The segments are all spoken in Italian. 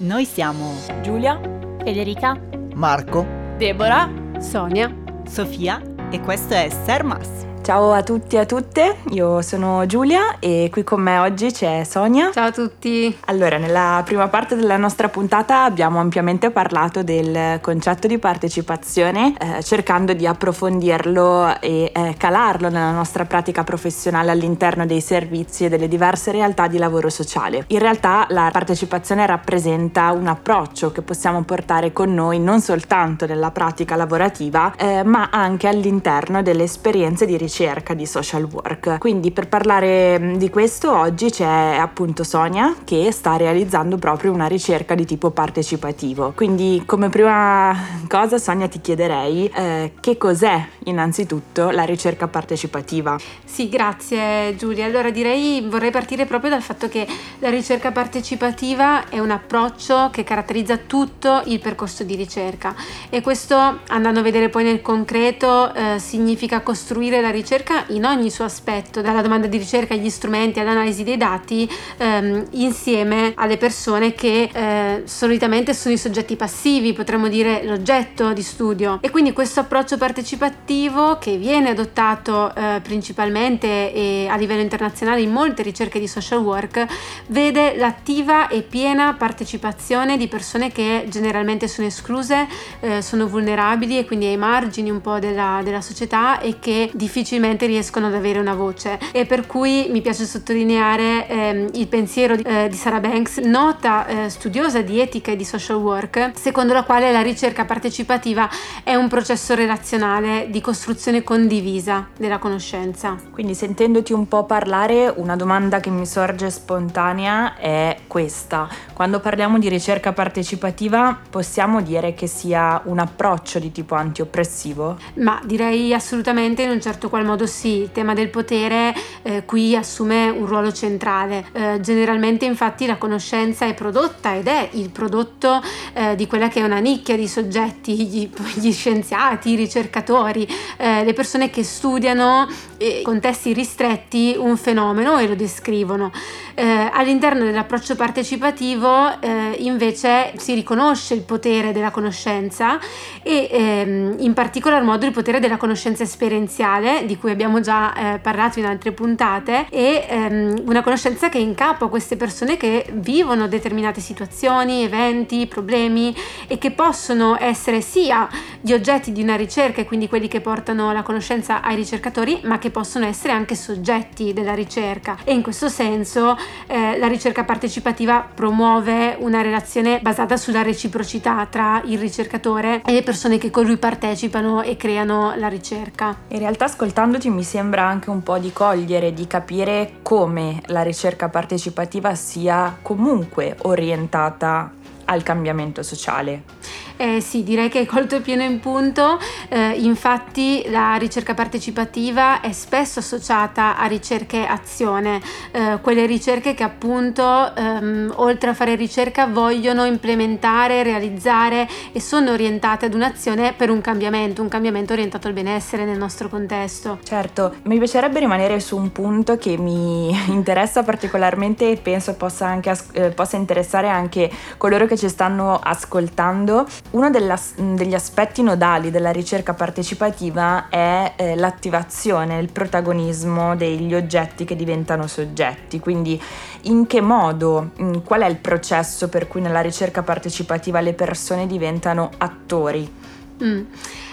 Noi siamo Giulia, Federica, Marco, Deborah, Sonia, Sofia e questo è Sermas. Ciao a tutti e a tutte, io sono Giulia e qui con me oggi c'è Sonia. Ciao a tutti. Allora, nella prima parte della nostra puntata abbiamo ampiamente parlato del concetto di partecipazione, eh, cercando di approfondirlo e eh, calarlo nella nostra pratica professionale all'interno dei servizi e delle diverse realtà di lavoro sociale. In realtà la partecipazione rappresenta un approccio che possiamo portare con noi non soltanto nella pratica lavorativa, eh, ma anche all'interno delle esperienze di ricerca ricerca di social work. Quindi per parlare mm, di questo oggi c'è appunto Sonia che sta realizzando proprio una ricerca di tipo partecipativo. Quindi come prima cosa Sonia ti chiederei eh, che cos'è innanzitutto la ricerca partecipativa. Sì, grazie Giulia. Allora direi vorrei partire proprio dal fatto che la ricerca partecipativa è un approccio che caratterizza tutto il percorso di ricerca e questo andando a vedere poi nel concreto eh, significa costruire la ricerca ricerca in ogni suo aspetto, dalla domanda di ricerca agli strumenti all'analisi dei dati, ehm, insieme alle persone che eh, solitamente sono i soggetti passivi, potremmo dire l'oggetto di studio. E quindi questo approccio partecipativo che viene adottato eh, principalmente e a livello internazionale in molte ricerche di social work vede l'attiva e piena partecipazione di persone che generalmente sono escluse, eh, sono vulnerabili e quindi ai margini un po' della, della società e che difficilmente difficilmente riescono ad avere una voce e per cui mi piace sottolineare ehm, il pensiero di, eh, di Sarah Banks, nota eh, studiosa di etica e di social work, secondo la quale la ricerca partecipativa è un processo relazionale di costruzione condivisa della conoscenza. Quindi sentendoti un po' parlare, una domanda che mi sorge spontanea è questa. Quando parliamo di ricerca partecipativa possiamo dire che sia un approccio di tipo antioppressivo? Ma direi assolutamente in un certo qual modo sì, il tema del potere eh, qui assume un ruolo centrale. Eh, generalmente infatti la conoscenza è prodotta ed è il prodotto eh, di quella che è una nicchia di soggetti, gli, gli scienziati, i ricercatori, eh, le persone che studiano in contesti ristretti un fenomeno e lo descrivono. Eh, all'interno dell'approccio partecipativo eh, invece si riconosce il potere della conoscenza e ehm, in particolar modo il potere della conoscenza esperienziale di cui abbiamo già parlato in altre puntate e ehm, una conoscenza che è in capo a queste persone che vivono determinate situazioni, eventi, problemi e che possono essere sia gli oggetti di una ricerca e quindi quelli che portano la conoscenza ai ricercatori ma che possono essere anche soggetti della ricerca e in questo senso eh, la ricerca partecipativa promuove una relazione basata sulla reciprocità tra il ricercatore e le persone che con lui partecipano e creano la ricerca. In realtà ascoltandoti mi sembra anche un po' di cogliere, di capire come la ricerca partecipativa sia comunque orientata al cambiamento sociale. Eh, sì, direi che hai colto pieno in punto, eh, infatti la ricerca partecipativa è spesso associata a ricerche azione, eh, quelle ricerche che appunto ehm, oltre a fare ricerca vogliono implementare, realizzare e sono orientate ad un'azione per un cambiamento, un cambiamento orientato al benessere nel nostro contesto. Certo, mi piacerebbe rimanere su un punto che mi interessa particolarmente e penso possa, anche eh, possa interessare anche coloro che ci stanno ascoltando uno della, degli aspetti nodali della ricerca partecipativa è eh, l'attivazione, il protagonismo degli oggetti che diventano soggetti, quindi in che modo, in, qual è il processo per cui nella ricerca partecipativa le persone diventano attori? Mm.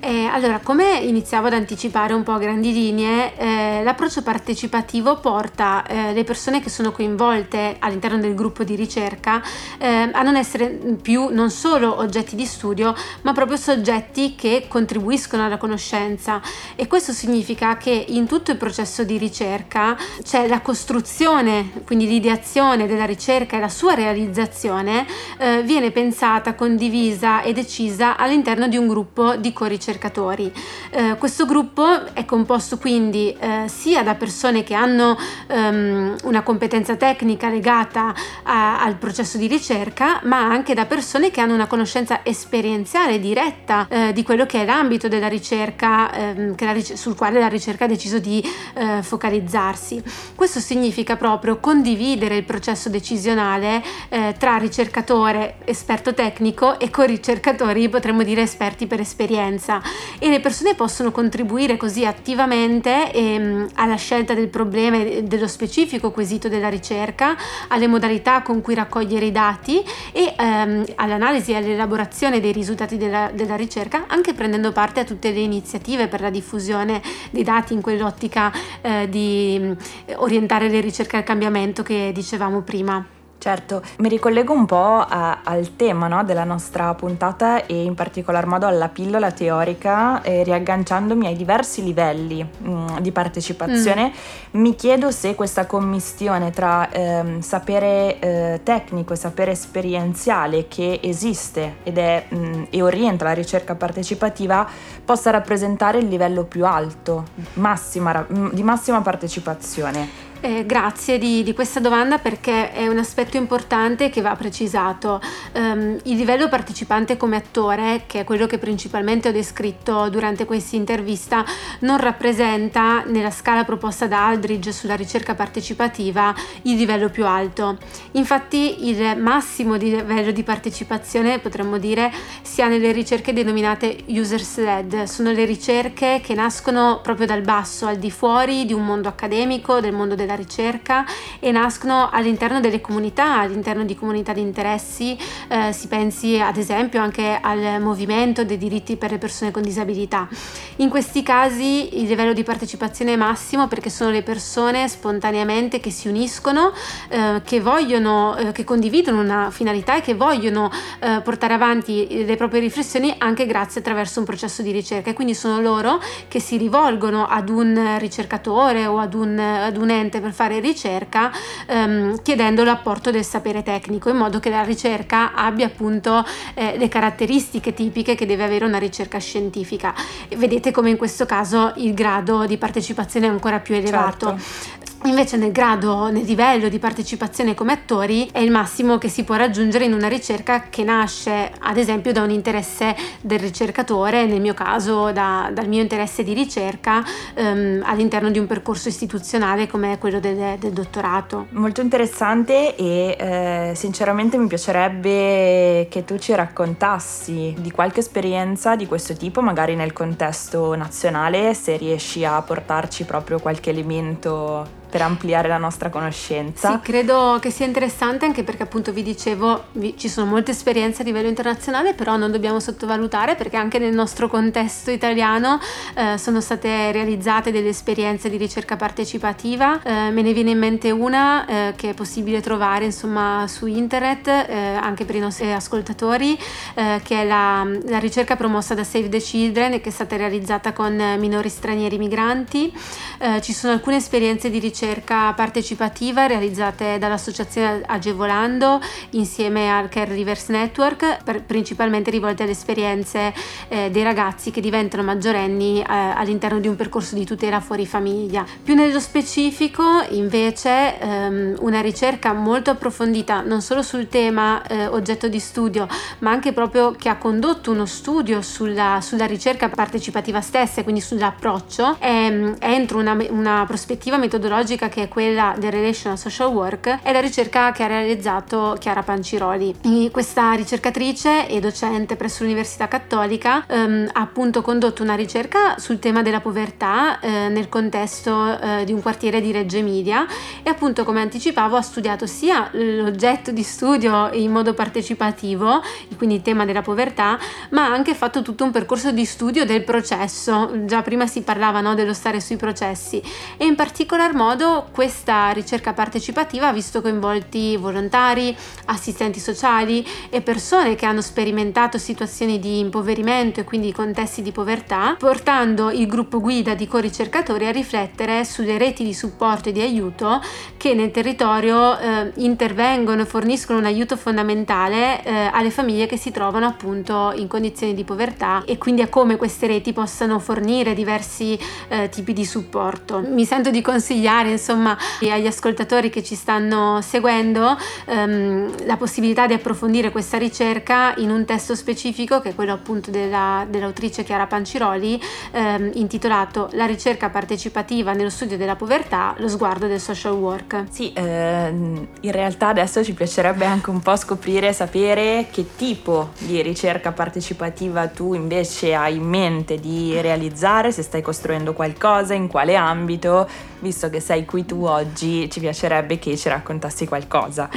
Eh, allora, come iniziavo ad anticipare un po' a grandi linee, eh, l'approccio partecipativo porta eh, le persone che sono coinvolte all'interno del gruppo di ricerca eh, a non essere più non solo oggetti di studio, ma proprio soggetti che contribuiscono alla conoscenza. E questo significa che in tutto il processo di ricerca c'è la costruzione, quindi l'ideazione della ricerca e la sua realizzazione eh, viene pensata, condivisa e decisa all'interno di un gruppo di coricercatori ricercatori. Eh, questo gruppo è composto quindi eh, sia da persone che hanno ehm, una competenza tecnica legata a, al processo di ricerca, ma anche da persone che hanno una conoscenza esperienziale diretta eh, di quello che è l'ambito della ricerca ehm, la, sul quale la ricerca ha deciso di eh, focalizzarsi. Questo significa proprio condividere il processo decisionale eh, tra ricercatore esperto tecnico e co-ricercatori, potremmo dire esperti per esperienza e le persone possono contribuire così attivamente ehm, alla scelta del problema e dello specifico quesito della ricerca, alle modalità con cui raccogliere i dati e ehm, all'analisi e all'elaborazione dei risultati della, della ricerca, anche prendendo parte a tutte le iniziative per la diffusione dei dati in quell'ottica eh, di orientare le ricerche al cambiamento che dicevamo prima. Certo, mi ricollego un po' a, al tema no, della nostra puntata e in particolar modo alla pillola teorica, eh, riagganciandomi ai diversi livelli mh, mm, di partecipazione. Mm. Mi chiedo se questa commistione tra eh, sapere eh, tecnico e sapere esperienziale che esiste ed è, mh, mm, e orienta la ricerca partecipativa possa rappresentare il livello più alto, massima, di massima partecipazione. Eh, grazie di, di, questa domanda perché è un aspetto importante che va precisato. Um, il livello partecipante come attore, che è quello che principalmente ho descritto durante questa intervista, non rappresenta nella scala proposta da Aldridge sulla ricerca partecipativa il livello più alto. Infatti il massimo di livello di partecipazione potremmo dire sia nelle ricerche denominate users led, sono le ricerche che nascono proprio dal basso, al di fuori di un mondo accademico, del mondo del della ricerca e nascono all'interno delle comunità, all'interno di comunità di interessi, eh, si pensi ad esempio anche al movimento dei diritti per le persone con disabilità. In questi casi il livello di partecipazione è massimo perché sono le persone spontaneamente che si uniscono, eh, che vogliono, eh, che condividono una finalità e che vogliono eh, portare avanti le proprie riflessioni anche grazie attraverso un processo di ricerca e quindi sono loro che si rivolgono ad un ricercatore o ad un, ad un ente semplicemente per fare ricerca ehm, chiedendo l'apporto del sapere tecnico in modo che la ricerca abbia appunto eh, le caratteristiche tipiche che deve avere una ricerca scientifica. Vedete come in questo caso il grado di partecipazione è ancora più elevato. Certo. Invece nel grado, nel livello di partecipazione come attori è il massimo che si può raggiungere in una ricerca che nasce ad esempio da un interesse del ricercatore, nel mio caso da, dal mio interesse di ricerca ehm, all'interno di un percorso istituzionale come quello del, del dottorato. Molto interessante e eh, sinceramente mi piacerebbe che tu ci raccontassi di qualche esperienza di questo tipo, magari nel contesto nazionale, se riesci a portarci proprio qualche elemento per ampliare la nostra conoscenza. Sì, credo che sia interessante anche perché appunto vi dicevo vi, ci sono molte esperienze a livello internazionale, però non dobbiamo sottovalutare perché anche nel nostro contesto italiano eh, sono state realizzate delle esperienze di ricerca partecipativa. Eh, me ne viene in mente una eh, che è possibile trovare insomma su internet eh, anche per i nostri ascoltatori, eh, che è la, la, ricerca promossa da Save the Children e che è stata realizzata con minori stranieri migranti. Eh, ci sono alcune esperienze di ricerca ricerca partecipativa realizzate dall'associazione Agevolando insieme al Care Reverse Network, principalmente rivolte alle esperienze eh, dei ragazzi che diventano maggiorenni eh, all'interno di un percorso di tutela fuori famiglia. Più nello specifico, invece, ehm, una ricerca molto approfondita non solo sul tema eh, oggetto di studio, ma anche proprio che ha condotto uno studio sulla, sulla ricerca partecipativa stessa, quindi sull'approccio, è, è entro una, una prospettiva metodologica metodologica che è quella del Relational Social Work è la ricerca che ha realizzato Chiara Panciroli. E questa ricercatrice e docente presso l'Università Cattolica ehm, ha appunto condotto una ricerca sul tema della povertà eh, nel contesto eh, di un quartiere di Reggio Emilia e appunto come anticipavo ha studiato sia l'oggetto di studio in modo partecipativo, quindi il tema della povertà, ma ha anche fatto tutto un percorso di studio del processo. Già prima si parlava no, dello stare sui processi e in particolar modo modo questa ricerca partecipativa ha visto coinvolti volontari, assistenti sociali e persone che hanno sperimentato situazioni di impoverimento e quindi contesti di povertà, portando il gruppo guida di coricercatori a riflettere sulle reti di supporto e di aiuto che nel territorio eh, intervengono e forniscono un aiuto fondamentale eh, alle famiglie che si trovano appunto in condizioni di povertà e quindi a come queste reti possano fornire diversi eh, tipi di supporto. Mi sento di consigliare insomma agli ascoltatori che ci stanno seguendo ehm, la possibilità di approfondire questa ricerca in un testo specifico che è quello appunto della, dell'autrice Chiara Panciroli ehm, intitolato La ricerca partecipativa nello studio della povertà, lo sguardo del social work. Sì, eh, in realtà adesso ci piacerebbe anche un po' scoprire, sapere che tipo di ricerca partecipativa tu invece hai in mente di realizzare, se stai costruendo qualcosa, in quale ambito, visto che sei qui tu oggi, ci piacerebbe che ci raccontassi qualcosa.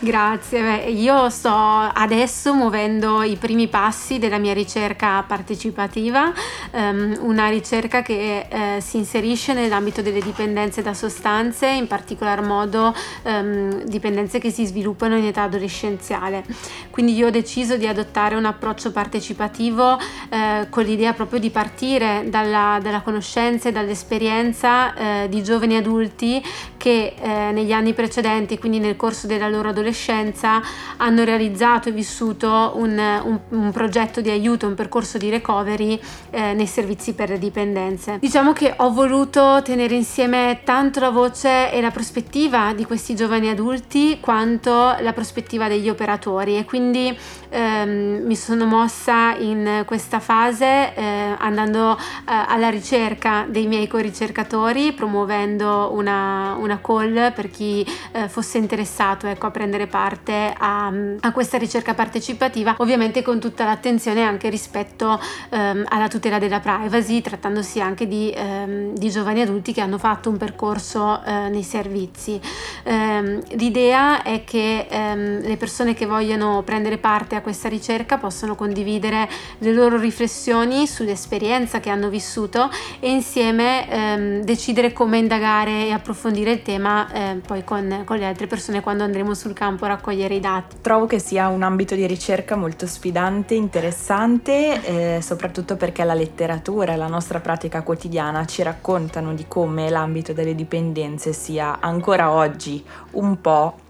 Grazie, Beh, io sto adesso muovendo i primi passi della mia ricerca partecipativa, um, una ricerca che eh, si inserisce nell'ambito delle dipendenze da sostanze, in particolar modo um, dipendenze che si sviluppano in età adolescenziale. Quindi io ho deciso di adottare un approccio partecipativo eh, con l'idea proprio di partire dalla, dalla conoscenza e dall'esperienza eh, di giovani adulti che eh, negli anni precedenti, quindi nel corso della loro adolescenza, hanno realizzato e vissuto un, un, un progetto di aiuto, un percorso di recovery eh, nei servizi per le dipendenze. Diciamo che ho voluto tenere insieme tanto la voce e la prospettiva di questi giovani adulti quanto la prospettiva degli operatori e quindi ehm, mi sono mossa in questa fase eh, andando eh, alla ricerca dei miei co-ricercatori, promuovendo una, una call per chi eh, fosse interessato ecco, a prendere parte a, a, questa ricerca partecipativa, ovviamente con tutta l'attenzione anche rispetto ehm, alla tutela della privacy, trattandosi anche di, ehm, di, giovani adulti che hanno fatto un percorso eh, nei servizi. Ehm, l'idea è che ehm, le persone che vogliono prendere parte a questa ricerca possono condividere le loro riflessioni sull'esperienza che hanno vissuto e insieme ehm, decidere come indagare e approfondire il tema eh, poi con, con, le altre persone quando andremo sul campo a raccogliere i dati. Trovo che sia un ambito di ricerca molto sfidante, interessante, eh, soprattutto perché la letteratura e la nostra pratica quotidiana ci raccontano di come l'ambito delle dipendenze sia ancora oggi un po'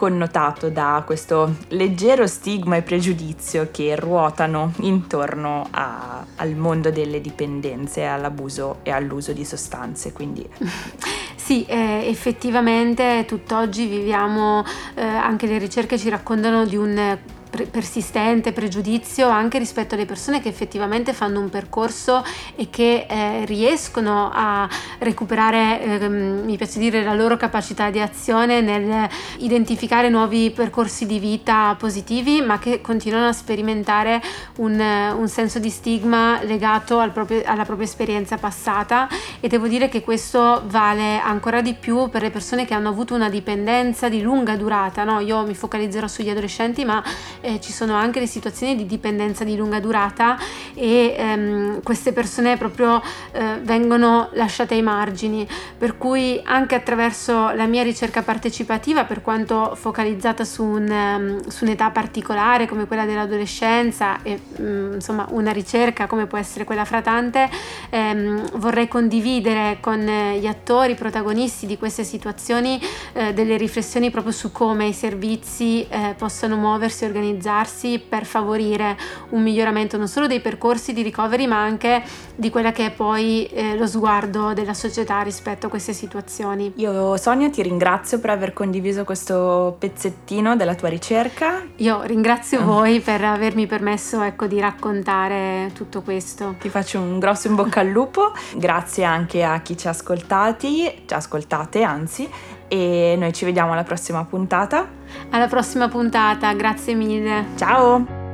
connotato da questo leggero stigma e pregiudizio che ruotano intorno a, al mondo delle dipendenze, all'abuso e all'uso di sostanze. Quindi Sì, eh, effettivamente tutt'oggi viviamo, eh, anche le ricerche ci raccontano di un pre- persistente pregiudizio anche rispetto alle persone che effettivamente fanno un percorso e che eh, riescono a recuperare, eh, mi piace dire, la loro capacità di azione nel identificare nuovi percorsi di vita positivi, ma che continuano a sperimentare un, un senso di stigma legato al proprio, alla propria esperienza passata e devo dire che questo vale ancora di più per le persone che hanno avuto una dipendenza di lunga durata. No? Io mi focalizzerò sugli adolescenti, ma eh, ci sono anche le situazioni di dipendenza di lunga durata e ehm, queste persone proprio eh, vengono lasciate ai margini, per cui anche attraverso la mia ricerca partecipativa, per quanto focalizzata su, un, um, su un'età particolare come quella dell'adolescenza e um, insomma una ricerca come può essere quella fratante, ehm, vorrei condividere con gli attori, i protagonisti di queste situazioni eh, delle riflessioni proprio su come i servizi eh, possano muoversi e organizzarsi organizzarsi per favorire un miglioramento non solo dei percorsi di recovery ma anche di quella che è poi eh, lo sguardo della società rispetto a queste situazioni. Io Sonia ti ringrazio per aver condiviso questo pezzettino della tua ricerca. Io ringrazio ah. voi per avermi permesso ecco, di raccontare tutto questo. Ti faccio un grosso in bocca al lupo, grazie anche a chi ci ha ascoltati, ci ascoltate anzi e noi ci vediamo alla prossima puntata. Alla prossima puntata, grazie mille. Ciao!